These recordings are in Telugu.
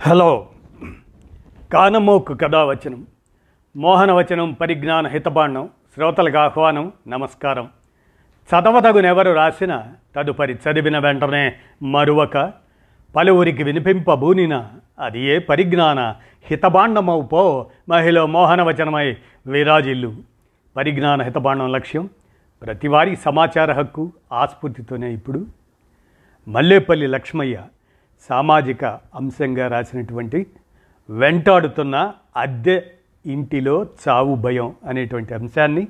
హలో. కానమోకు కథావచనం మోహనవచనం పరిజ్ఞాన హితబాండం శ్రోతలకు ఆహ్వానం నమస్కారం. చదవదగునెవరు రాసిన తదుపరి చదివిన వెంటనే మరువక పలువురికి వినిపింపబూనిన అది ఏ పరిజ్ఞాన హితబాండమవు పో మహిళ మోహనవచనమై విరాజిల్లు. పరిజ్ఞాన హితబాండం లక్ష్యం ప్రతివారీ సమాచార హక్కు ఆస్ఫూర్తితోనే ఇప్పుడు. మల్లేపల్లి లక్ష్మయ్య సామాజిక అంశంగా రాసినటువంటి వెంటాడుతున్న అద్దె ఇంటిలో చావు భయం అనేటువంటి అంశాన్ని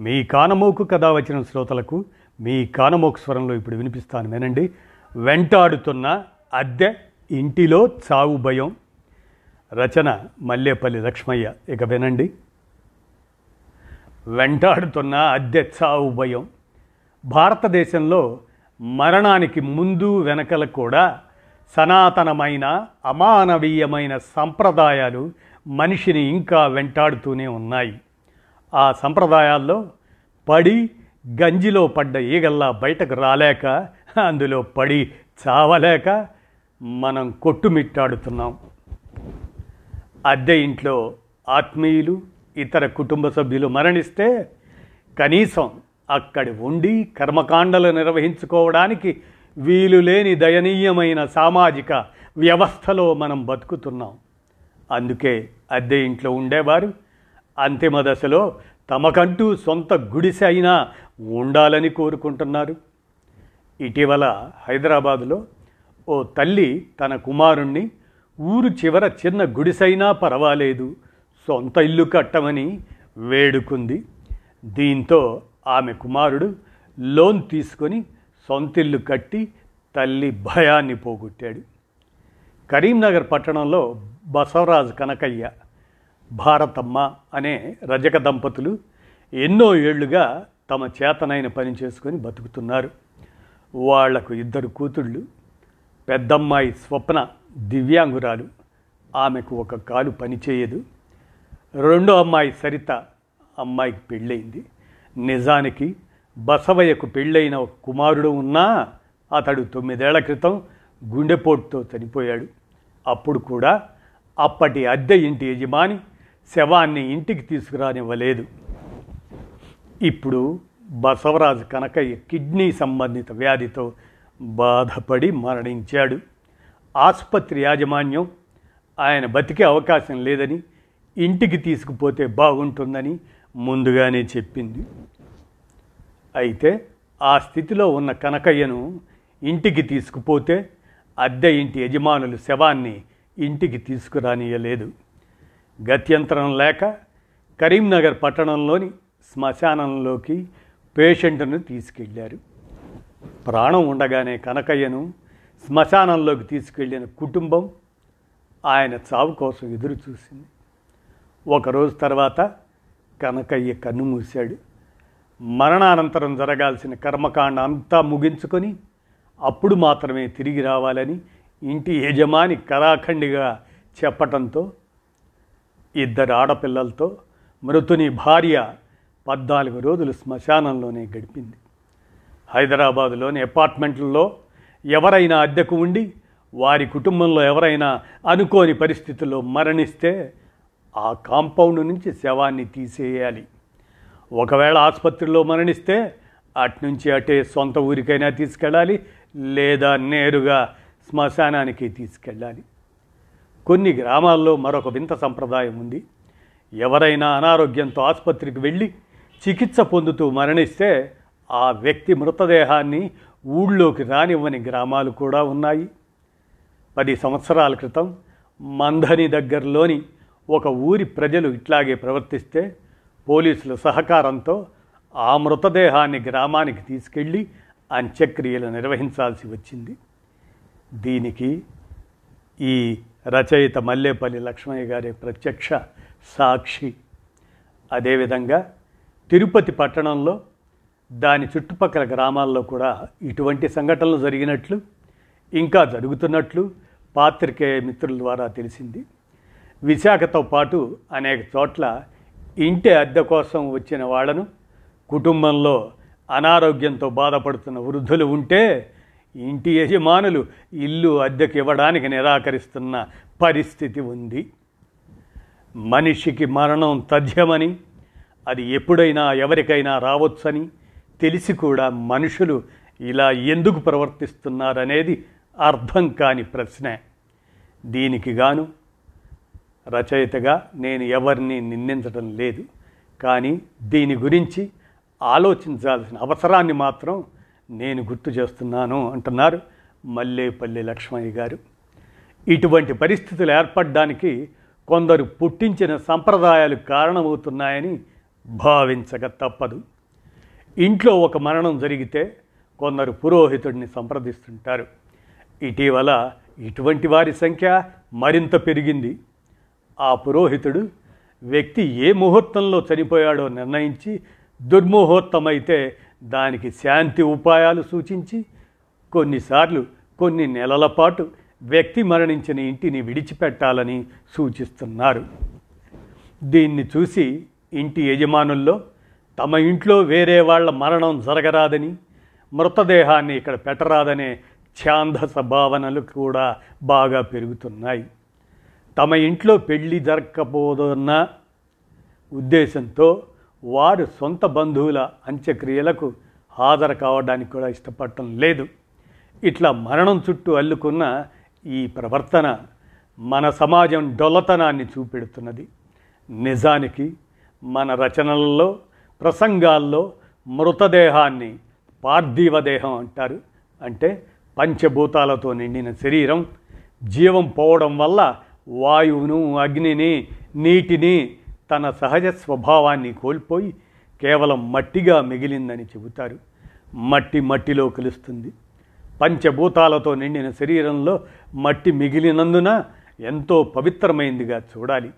మీ కానమోకు కథ వచ్చిన శ్రోతలకు మీ కానమోకు స్వరంలో ఇప్పుడు వినిపిస్తాను వినండి. వెంటాడుతున్న అద్దె ఇంటిలో చావు భయం. రచన మల్లేపల్లి లక్ష్మయ్య. ఇక వినండి. వెంటాడుతున్న అద్దె చావు భయం. భారతదేశంలో మరణానికి ముందు వెనకల కూడా సనాతనమైన అమానవీయమైన సంప్రదాయాలు మనిషిని ఇంకా వెంటాడుతూనే ఉన్నాయి. ఆ సంప్రదాయాల్లో పడి గంజిలో పడ్డ ఈగల్లా బయటకు రాలేక అందులో పడి చావలేక మనం కొట్టుమిట్టాడుతున్నాం. అద్దె ఇంట్లో ఆత్మీయులు ఇతర కుటుంబ సభ్యులు మరణిస్తే కనీసం అక్కడ ఉండి కర్మకాండలు నిర్వహించుకోవడానికి వీలు లేని దయనీయమైన సామాజిక వ్యవస్థలో మనం బతుకుతున్నాం. అందుకే అద్దె ఇంట్లో ఉండేవారు. అంతిమ దశలో తమకంటూ సొంత గుడిసె అయినా ఉండాలని కోరుకుంటున్నారు. ఇటీవల హైదరాబాదులో ఓ తల్లి తన కుమారుణ్ణి ఊరు చివర చిన్న గుడిసైనా పర్వాలేదు సొంత ఇల్లు కట్టమని వేడుకుంది. దీంతో ఆమె కుమారుడు లోన్ తీసుకొని సొంతిల్లు కట్టి తల్లి భయాన్ని పోగొట్టాడు. కరీంనగర్ పట్టణంలో బసవరాజ్ కనకయ్య భారతమ్మ అనే రజక దంపతులు ఎన్నో ఏళ్ళుగా తమ చేతనైన పని చేసుకొని బతుకుతున్నారు. వాళ్ళకు ఇద్దరు కూతుళ్ళు పెద్దమ్మాయి స్వప్న దివ్యాంగురాలు. ఆమెకు ఒక కాలు పనిచేయదు. రెండో అమ్మాయి సరిత అమ్మాయికి పెళ్ళయింది. నిజానికి బసవయ్యకు పెళ్ళైన ఒక కుమారుడు ఉన్నా అతడు తొమ్మిదేళ్ళ క్రితం గుండెపోటుతో చనిపోయాడు. అప్పుడు కూడా అప్పటి అద్దె ఇంటి యజమాని శవాన్ని ఇంటికి తీసుకురానివ్వలేదు. ఇప్పుడు బసవరాజు కనకయ్య కిడ్నీ సంబంధిత వ్యాధితో బాధపడి మరణించాడు. ఆసుపత్రి యాజమాన్యం ఆయన బతికే అవకాశం లేదని ఇంటికి తీసుకుపోతే బాగుంటుందని ముందుగానే చెప్పింది. అయితే ఆ స్థితిలో ఉన్న కనకయ్యను ఇంటికి తీసుకుపోతే అద్దె ఇంటి యజమానులు శవాన్ని ఇంటికి తీసుకురానియలేదు. గత్యంతరం లేక కరీంనగర్ పట్టణంలోని శ్మశానంలోకి పేషెంట్ను తీసుకెళ్ళారు. ప్రాణం ఉండగానే కనకయ్యను శ్మశానంలోకి తీసుకెళ్ళిన కుటుంబం ఆయన చావు కోసం ఎదురు చూసింది ఒకరోజు తర్వాత కనకయ్య కన్ను మూశాడు. మరణానంతరం జరగాల్సిన కర్మకాండ అంతా ముగించుకొని అప్పుడు మాత్రమే తిరిగి రావాలని ఇంటి యజమాని కరాఖండిగా చెప్పటంతో ఇద్దరు ఆడపిల్లలతో మృతుని భార్య పద్నాలుగు రోజులు శ్మశానంలోనే గడిపింది. హైదరాబాదులోని అపార్ట్మెంట్లలో ఎవరైనా అద్దెకు ఉండి వారి కుటుంబంలో ఎవరైనా అనుకోని పరిస్థితుల్లో మరణిస్తే ఆ కాంపౌండ్ నుంచి శవాన్ని తీసేయాలి. ఒకవేళ ఆసుపత్రిలో మరణిస్తే అట్నుంచి అటే సొంత ఊరికైనా తీసుకెళ్ళాలి లేదా నేరుగా శ్మశానానికి తీసుకెళ్ళాలి. కొన్ని గ్రామాల్లో మరొక వింత సంప్రదాయం ఉంది. ఎవరైనా అనారోగ్యంతో ఆసుపత్రికి వెళ్ళి చికిత్స పొందుతూ మరణిస్తే ఆ వ్యక్తి మృతదేహాన్ని ఊళ్ళోకి రానివ్వని గ్రామాలు కూడా ఉన్నాయి. పది సంవత్సరాల క్రితం మంధని దగ్గరలోని ఒక ఊరి ప్రజలు ఇట్లాగే ప్రవర్తిస్తే పోలీసుల సహకారంతో ఆ మృతదేహాన్ని గ్రామానికి తీసుకెళ్ళి అంత్యక్రియలు నిర్వహించాల్సి వచ్చింది. దీనికి ఈ రచయిత మల్లేపల్లి లక్ష్మయ్య గారి ప్రత్యక్ష సాక్షి. అదేవిధంగా తిరుపతి పట్టణంలో దాని చుట్టుపక్కల గ్రామాల్లో కూడా ఇటువంటి సంఘటనలు జరిగినట్లు ఇంకా జరుగుతున్నట్లు పాత్రికేయ మిత్రుల ద్వారా తెలిసింది. విశాఖతో పాటు అనేక చోట్ల ఇంటి అద్దె కోసం వచ్చిన వాళ్ళను కుటుంబంలో అనారోగ్యంతో బాధపడుతున్న వృద్ధులు ఉంటే ఇంటి యజమానులు ఇల్లు అద్దెకి ఇవ్వడానికి నిరాకరిస్తున్న పరిస్థితి ఉంది. మనిషికి మరణం తథ్యమని అది ఎప్పుడైనా ఎవరికైనా రావచ్చని తెలిసి కూడా మనుషులు ఇలా ఎందుకు ప్రవర్తిస్తున్నారనేది అర్థం కాని ప్రశ్న. దీనికి గాను రచయితగా నేను ఎవరిని నిందించడం లేదు. కానీ దీని గురించి ఆలోచించాల్సిన అవసరాన్ని మాత్రం నేను గుర్తు చేస్తున్నాను అంటున్నారు మల్లేపల్లి లక్ష్మయ్య గారు. ఇటువంటి పరిస్థితులు ఏర్పడడానికి కొందరు పుట్టించిన సంప్రదాయాలు కారణమవుతున్నాయని భావించక తప్పదు. ఇంట్లో ఒక మరణం జరిగితే కొందరు పురోహితుడిని సంప్రదిస్తుంటారు. ఇటీవల ఇటువంటి వారి సంఖ్య మరింత పెరిగింది. ఆ పురోహితుడు వ్యక్తి ఏ ముహూర్తంలో చనిపోయాడో నిర్ణయించి దుర్ముహూర్తమైతే దానికి శాంతి ఉపాయాలు సూచించి కొన్నిసార్లు కొన్ని నెలల పాటు వ్యక్తి మరణించిన ఇంటిని విడిచిపెట్టాలని సూచిస్తున్నారు. దీన్ని చూసి ఇంటి యజమానుల్లో తమ ఇంట్లో వేరే వాళ్ళ మరణం జరగరాదని మృతదేహాన్ని ఇక్కడ పెట్టరాదనే ఛాందస భావనలు కూడా బాగా పెరుగుతున్నాయి. తమ ఇంట్లో పెళ్ళి జరగకపోదన్న ఉద్దేశంతో వారు సొంత బంధువుల అంత్యక్రియలకు హాజరు కావడానికి కూడా ఇష్టపడటం లేదు. ఇట్లా మరణం చుట్టూ అల్లుకున్న ఈ ప్రవర్తన మన సమాజం డొలతనాన్ని చూపెడుతున్నది. నిజానికి మన రచనలలో ప్రసంగాల్లో మృతదేహాన్ని పార్థివ దేహం అంటారు. అంటే పంచభూతాలతో నిండిన శరీరం జీవం పోవడం వల్ల వాయువును అగ్నిని నీటిని తన సహజ స్వభావాన్ని కోల్పోయి కేవలం మట్టిగా మిగిలిందని చెబుతారు. మట్టి మట్టిలో కలుస్తుంది. పంచభూతాలతో నిండిన శరీరంలో మట్టి మిగిలినందున ఎంతో పవిత్రమైందిగా చూడాలి.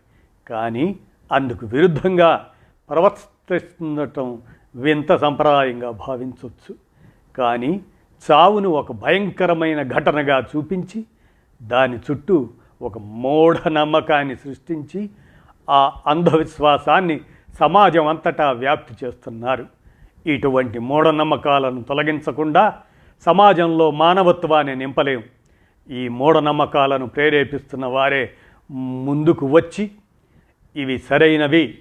కానీ అందుకు విరుద్ధంగా ప్రవర్తిస్తుండటం వింత సంప్రదాయంగా భావించవచ్చు కానీ చావును ఒక భయంకరమైన ఘటనగా చూపించి దాని చుట్టూ ఒక మూఢనమ్మకాన్ని సృష్టించి ఆ అంధవిశ్వాసాన్ని సమాజం అంతటా వ్యాప్తి చేస్తున్నారు. ఇటువంటి మూఢనమ్మకాలను తొలగించకుండా సమాజంలో మానవత్వాన్ని నింపలేం. ఈ మూఢనమ్మకాలను ప్రేరేపిస్తున్న వారే ముందుకు వచ్చి ఇవి సరైనవి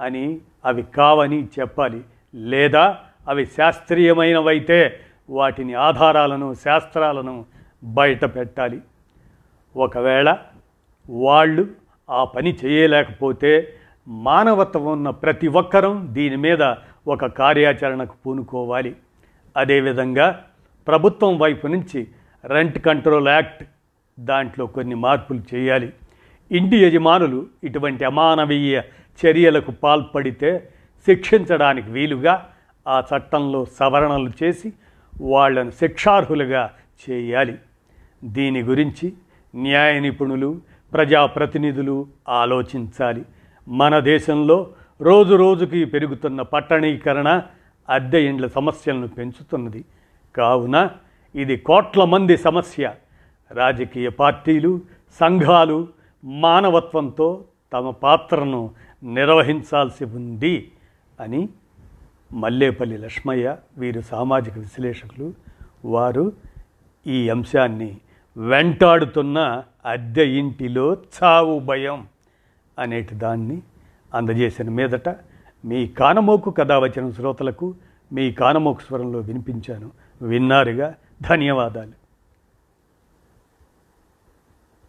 అని అవి కావని చెప్పాలి. లేదా అవి శాస్త్రీయమైనవైతే వాటిని ఆధారాలను శాస్త్రాలను బయట పెట్టాలి. ఒకవేళ వాళ్ళు ఆ పని చేయలేకపోతే మానవత్వం ఉన్న ప్రతి ఒక్కరం దీని మీద ఒక కార్యాచరణకు పూనుకోవాలి. అదేవిధంగా ప్రభుత్వం వైపు నుంచి రెంట్ కంట్రోల్ యాక్ట్ దాంట్లో కొన్ని మార్పులు చేయాలి. ఇంటి యజమానులు ఇటువంటి అమానవీయ చర్యలకు పాల్పడితే శిక్షించడానికి వీలుగా ఆ చట్టంలో సవరణలు చేసి వాళ్ళను శిక్షార్హులుగా చేయాలి. దీని గురించి న్యాయ నిపుణులు ప్రజాప్రతినిధులు ఆలోచించాలి. మన దేశంలో రోజు రోజుకి పెరుగుతున్న పట్టణీకరణ అద్దె ఇండ్ల సమస్యలను పెంచుతున్నది. కావున ఇది కోట్ల మంది సమస్య. రాజకీయ పార్టీలు సంఘాలు మానవత్వంతో తమ పాత్రను నిర్వహించాల్సి ఉంది అని మల్లేపల్లి లక్ష్మయ్య వీరు సామాజిక విశ్లేషకులు వారు ఈ అంశాన్ని వెంటాడుతున్న అద్దె ఇంటిలో చావు భయం అనేటి దాన్ని అందజేసిన మీదట మీ కానమోకు కథ వచ్చిన శ్రోతలకు మీ కానమోకు స్వరంలో వినిపించాను. విన్నారుగా. ధన్యవాదాలు.